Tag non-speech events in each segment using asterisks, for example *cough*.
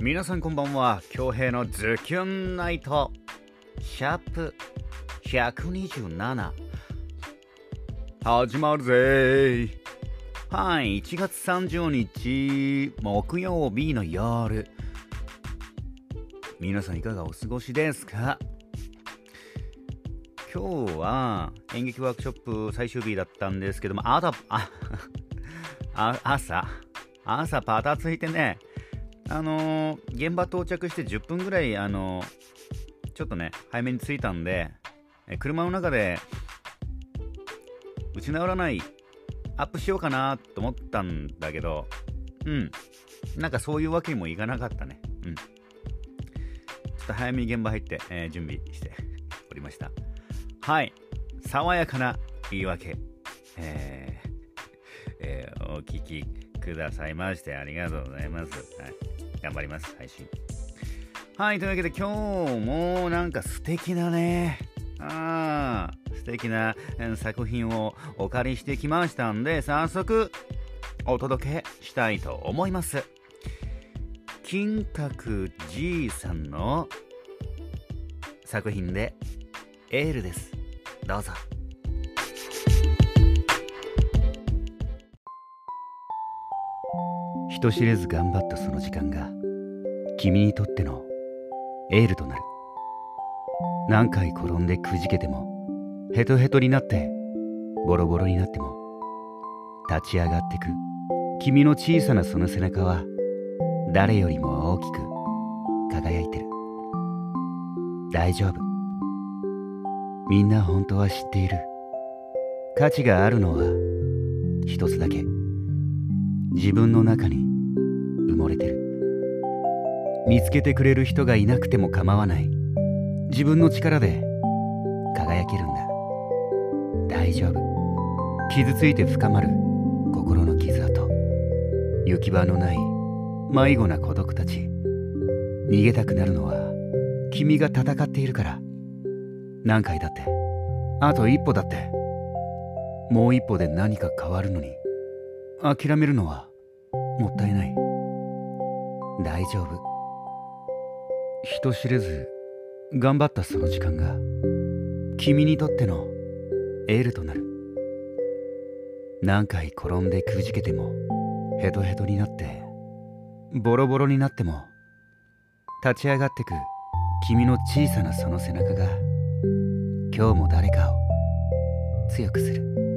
皆さんこんばんは。恭平のズキュンナイト。シャープ127始まるぜ。はい1月30日木曜日の夜。皆さんいかがお過ごしですか？今日は演劇ワークショップ最終日だったんですけどもあたああ朝朝パタついてね。あのー、現場到着して10分ぐらい、あのー、ちょっとね、早めに着いたんで、え車の中で、打ち直らない、アップしようかなと思ったんだけど、うん。なんかそういうわけにもいかなかったね。うん。ちょっと早めに現場入って、えー、準備しておりました。はい。爽やかな言い訳。えーえー、お聞きくださいましてありがとうございます。はい頑張ります、配信。はい、というわけで今日もなんか素敵なね、あ素敵な作品をお借りしてきましたんで、早速お届けしたいと思います。金閣じいさんの作品でエールです。どうぞ。人知れず頑張ったその時間が君にとってのエールとなる。何回転んでくじけてもヘトヘトになってボロボロになっても立ち上がってく君の小さなその背中は誰よりも大きく輝いてる。大丈夫。みんな本当は知っている。価値があるのは一つだけ。自分の中に埋もれてる。見つけてくれる人がいなくても構わない。自分の力で輝けるんだ。大丈夫。傷ついて深まる。心の傷跡。行き場のない迷子な孤独たち。逃げたくなるのは君が戦っているから。何回だって。あと一歩だって。もう一歩で何か変わるのに。諦めるのはもったいない。大丈夫。人知れず頑張ったその時間が君にとってのエールとなる。何回転んでくじけてもヘトヘトになってボロボロになっても立ち上がってく君の小さなその背中が今日も誰かを強くする。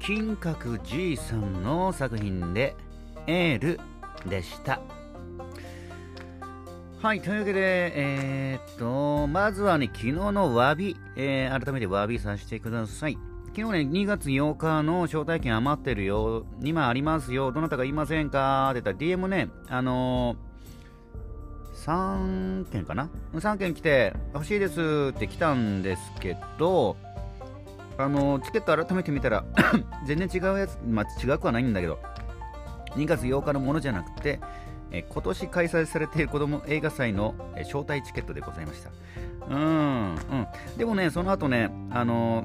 金閣じさんの作品でエールでした。はい、というわけで、えー、っと、まずはね、昨日の詫び、えー、改めて詫びさせてください。昨日ね、2月8日の招待券余ってるよ、2枚ありますよ、どなたかいませんか？って言ったら DM ね、あのー、3件かな ?3 件来て、欲しいですって来たんですけど、あのチケット改めて見たら *coughs* 全然違うやつ、まあ、違くはないんだけど2月8日のものじゃなくて、え今年開催されている子供映画祭の、招待チケットでございました。うんうん。でもねその後ねあの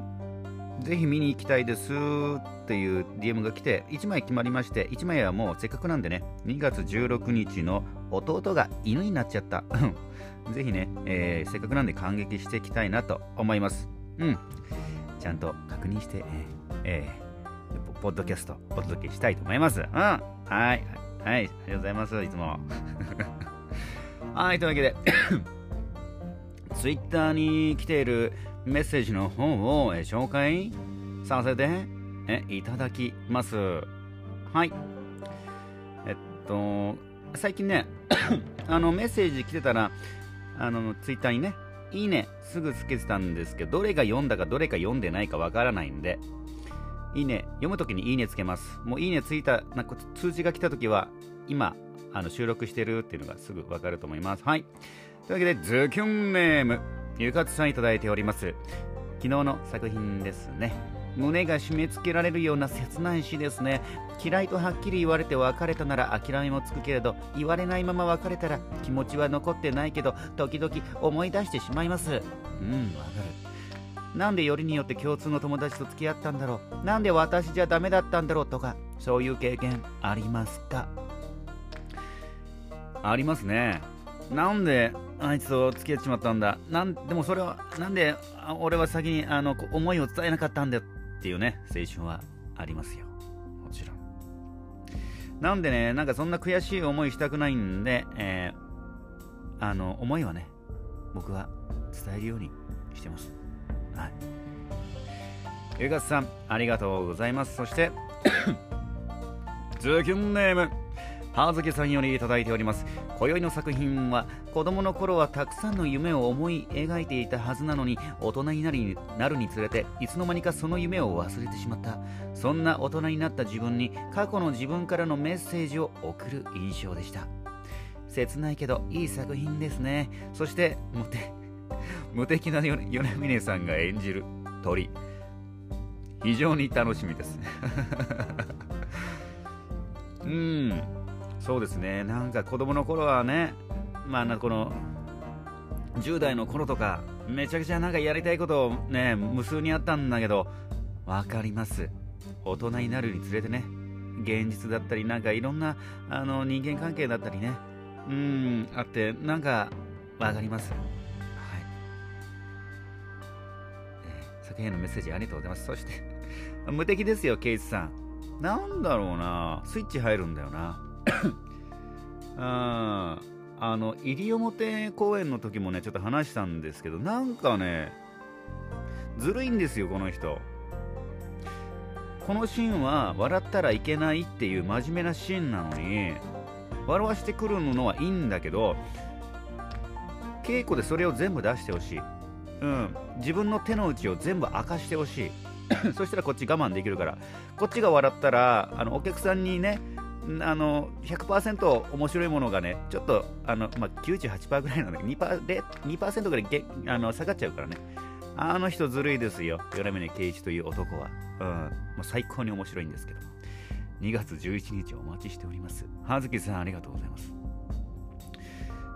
ぜひ見に行きたいですっていう DM が来て1枚決まりまして1枚はもうせっかくなんでね2月16日の弟が犬になっちゃった。*laughs* ぜひね、えー、せっかくなんで感激していきたいなと思います。うん。ちゃんと確認して、えー、ポッドキャストお届けしたいと思います。うん。はい。はい。ありがとうございます。いつも。*laughs* はい。というわけで *coughs* ツイッターに来ているメッセージの方を、え紹介させてえいただきます。はい。えっと、最近ね、*coughs* あの、メッセージ来てたら、あの、ツイッターにね、いいね、すぐつけてたんですけど、どれが読んだかどれか読んでないかわからないんで、いいね、読むときにいいねつけます。もういいねついた、なんか通知が来たときは、今、あの収録してるっていうのがすぐわかると思います。はい。というわけで、ズキュンネーム、ゆかつさんいただいております。昨日の作品ですね。胸が締め付けられるような切ない詩ですね。嫌いとはっきり言われて別れたなら諦めもつくけれど言われないまま別れたら気持ちは残ってないけど時々思い出してしまいます。うんわかる。なんでよりによって共通の友達と付き合ったんだろう？なんで私じゃダメだったんだろう？とかそういう経験ありますか？ありますね。なんであいつと付き合ってしまったんだ？なんでもそれはなんで俺は先にあの思いを伝えなかったんだっていうね青春はありますよ。もちろん。なんでねなんかそんな悔しい思いしたくないんで、えー、あの思いはね僕は伝えるようにしてます。はい。ゆかさんありがとうございます。そして *coughs* ズキュンネーム。はずきさんよりいただいております。今宵の作品は子供の頃はたくさんの夢を思い描いていたはずなのに大人になりなるにつれていつの間にかその夢を忘れてしまった。そんな大人になった自分に過去の自分からのメッセージを送る印象でした。切ないけどいい作品ですね。そして無敵 *laughs* 無敵な米峰さんが演じる鳥。非常に楽しみです。*laughs* うん。そうですね。なんか子供の頃はねまあこの10代の頃とかめちゃくちゃなんかやりたいことをね無数にあったんだけど分かります。大人になるにつれてね現実だったりなんかいろんなあの人間関係だったりねうんあってなんか分かります。はい、えー、作品へのメッセージありがとうございます。そして無敵ですよケイスさん。なんだろうな。スイッチ入るんだよな。あ *coughs* あの西表公演の時もねちょっと話したんですけどなんかねずるいんですよこの人。このシーンは笑ったらいけないっていう真面目なシーンなのに笑わしてくるのはいいんだけど稽古でそれを全部出してほしい、うん、自分の手の内を全部明かしてほしい。*coughs* そしたらこっち我慢できるからこっちが笑ったらあのお客さんにねあの100%面白いものがね、ちょっとあの、まあ、98%ぐらいなんだけど2%、2ぐらいげあの下がっちゃうからね。あの人ずるいですよ、米峰圭一という男は。うん、もう最高に面白いんですけど。2月11日お待ちしております。葉月さん、ありがとうございます。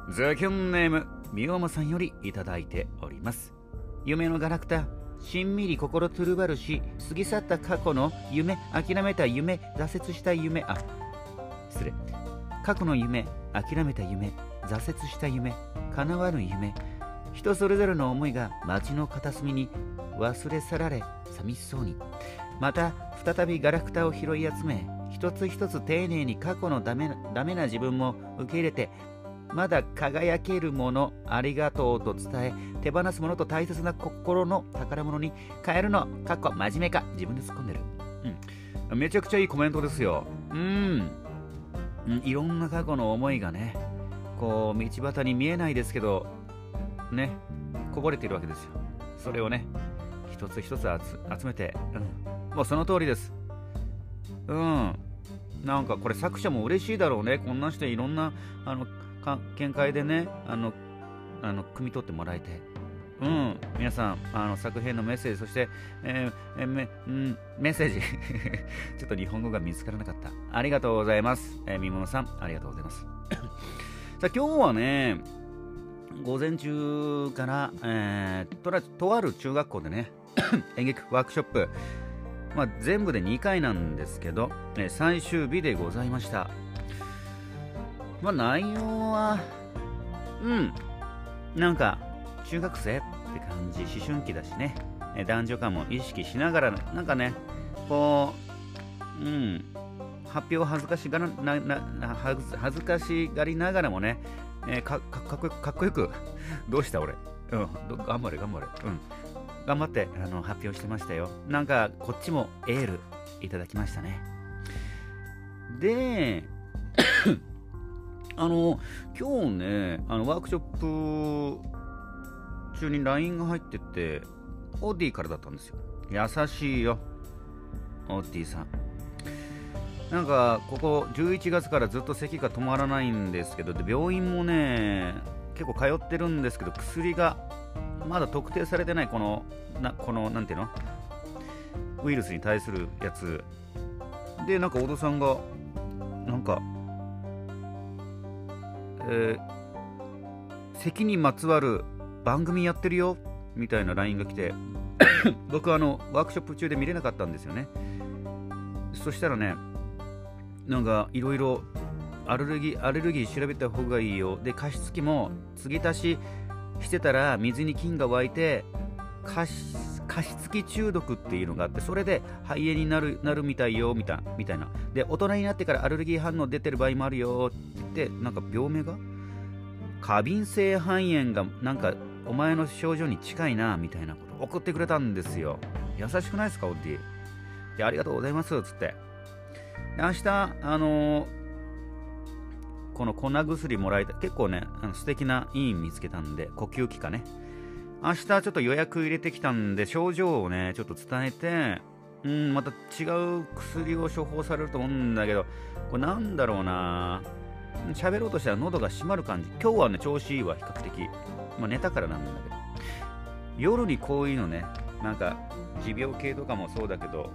ズキュンネーム、みおまさんよりいただいております。夢のガラクタ、しんみり心トゥルバルし、過ぎ去った過去の夢、諦めた夢、挫折した夢、あ、失礼。過去の夢諦めた夢挫折した夢叶わぬ夢人それぞれの思いが街の片隅に忘れ去られ寂しそうに。また再びガラクタを拾い集め一つ一つ丁寧に過去のダメダメな自分も受け入れてまだ輝けるものありがとうと伝え手放すものと大切な心の宝物に変えるの過去真面目か自分で突っ込んでる、うん、めちゃくちゃいいコメントですよ。うん。いろんな過去の思いがねこう道端に見えないですけどねこぼれているわけですよ。それをね一つ一つ集めて、うん、もうその通りです。うん。なんかこれ作者も嬉しいだろうね。こんなしていろんなあの見解でねあのあの汲み取ってもらえて。うん、皆さんあの作品のメッセージそして、えー、えめうん、メッセージ。*laughs* ちょっと日本語が見つからなかった。ありがとうございます、えー、みものさんありがとうございます。*coughs* さあ今日はね午前中から、えー、とらとある中学校でね *coughs* 演劇ワークショップ、まあ、全部で2回なんですけど、えー、最終日でございました。まあ内容はうん。なんか中学生って感じ思春期だしね。男女間も意識しながらなんかねこううん発表恥ずかしがらなな恥ずかしがりながらもね、えー、かかかっこよくかっこよくどうした俺？うん頑張れ頑張れ。うん。頑張ってあの発表してましたよ。なんかこっちもエールいただきましたね。で *coughs* あの今日ねあのワークショップ中に LINE が入ってて、オーディからだったんですよ。優しいよ、オーディさん。なんか、ここ11月からずっと咳が止まらないんですけど、で病院もね、結構通ってるんですけど、薬がまだ特定されてない、この、なこの、なんていうの？ウイルスに対するやつでなんか小戸さんがなんかえー、咳にまつわる番組やってるよみたいな LINE が来て *coughs* 僕あのワークショップ中で見れなかったんですよね。そしたらねなんかいろいろアレルギーアレルギー調べた方がいいよ。で加湿器も継ぎ足ししてたら水に菌が湧いて加湿器中毒っていうのがあってそれで肺炎になるなるみたいよみたみたいな。で大人になってからアレルギー反応出てる場合もあるよってなんか病名が？過敏性肺炎がなんかお前の症状に近いなみたいなこと送ってくれたんですよ。優しくないですかオッディ？いやありがとうございますつって。明日あのー、この粉薬もらいたい結構ねあの素敵な医院見つけたんで呼吸器科ね。明日ちょっと予約入れてきたんで症状をねちょっと伝えてうんまた違う薬を処方されると思うんだけどこれなんだろうな。喋ろうとしたら喉が締まる感じ。今日はね調子いいわ比較的。まあ、寝たからなんだけど。夜にこういうのねなんか持病系とかもそうだけど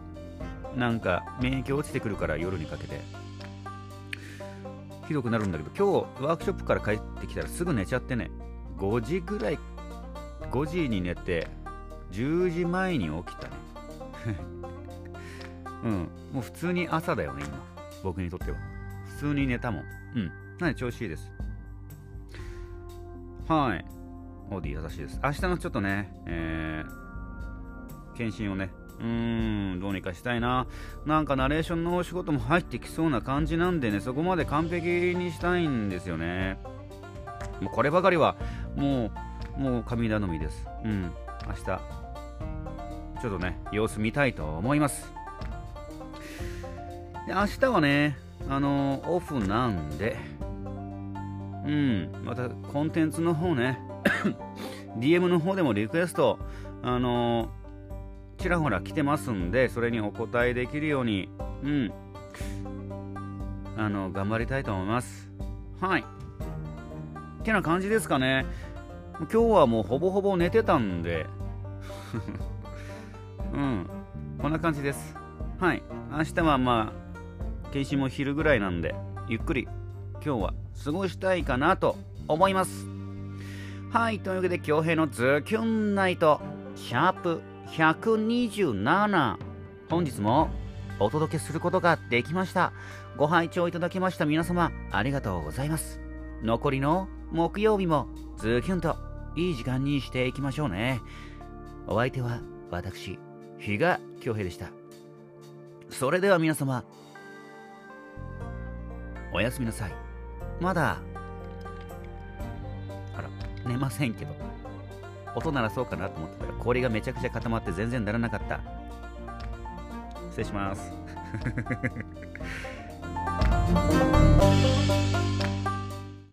なんか免疫落ちてくるから夜にかけて。ひどくなるんだけど今日ワークショップから帰ってきたらすぐ寝ちゃってね。5時ぐらい5時に寝て10時前に起きたね。*laughs* うん。もう普通に朝だよね今。僕にとっては。普通に寝たもん。うん。なに調子いいです。はい。オーディ優しいです明日のちょっとねえー、検診をねうーん、どうにかしたいな。なんかナレーションのお仕事も入ってきそうな感じなんでね、そこまで完璧にしたいんですよね。もうこればかりは、もう、もう神頼みです。うん、明日、ちょっとね、様子見たいと思います。で、明日はね、あのー、オフなんで、うん、またコンテンツの方ね、*coughs* DM の方でもリクエスト、あのーちらほら来てますんで、それにお答えできるように、うん、あの、頑張りたいと思います。はい。ってな感じですかね。今日はもうほぼほぼ寝てたんで、*laughs* うん、こんな感じです。はい。明日はまあ、検診も昼ぐらいなんで、ゆっくり今日は過ごしたいかなと思います。はい。というわけで、京平のズキュンナイト、シャープ127本日もお届けすることができました。ご拝聴いただきました。皆様ありがとうございます。残りの木曜日もズキュンといい時間にしていきましょうね。お相手は私比嘉恭平でした。それでは皆様おやすみなさい。まだあら寝ませんけど。音鳴らそうかなと思ってたら氷がめちゃくちゃ固まって全然鳴らなかった。失礼します。*laughs*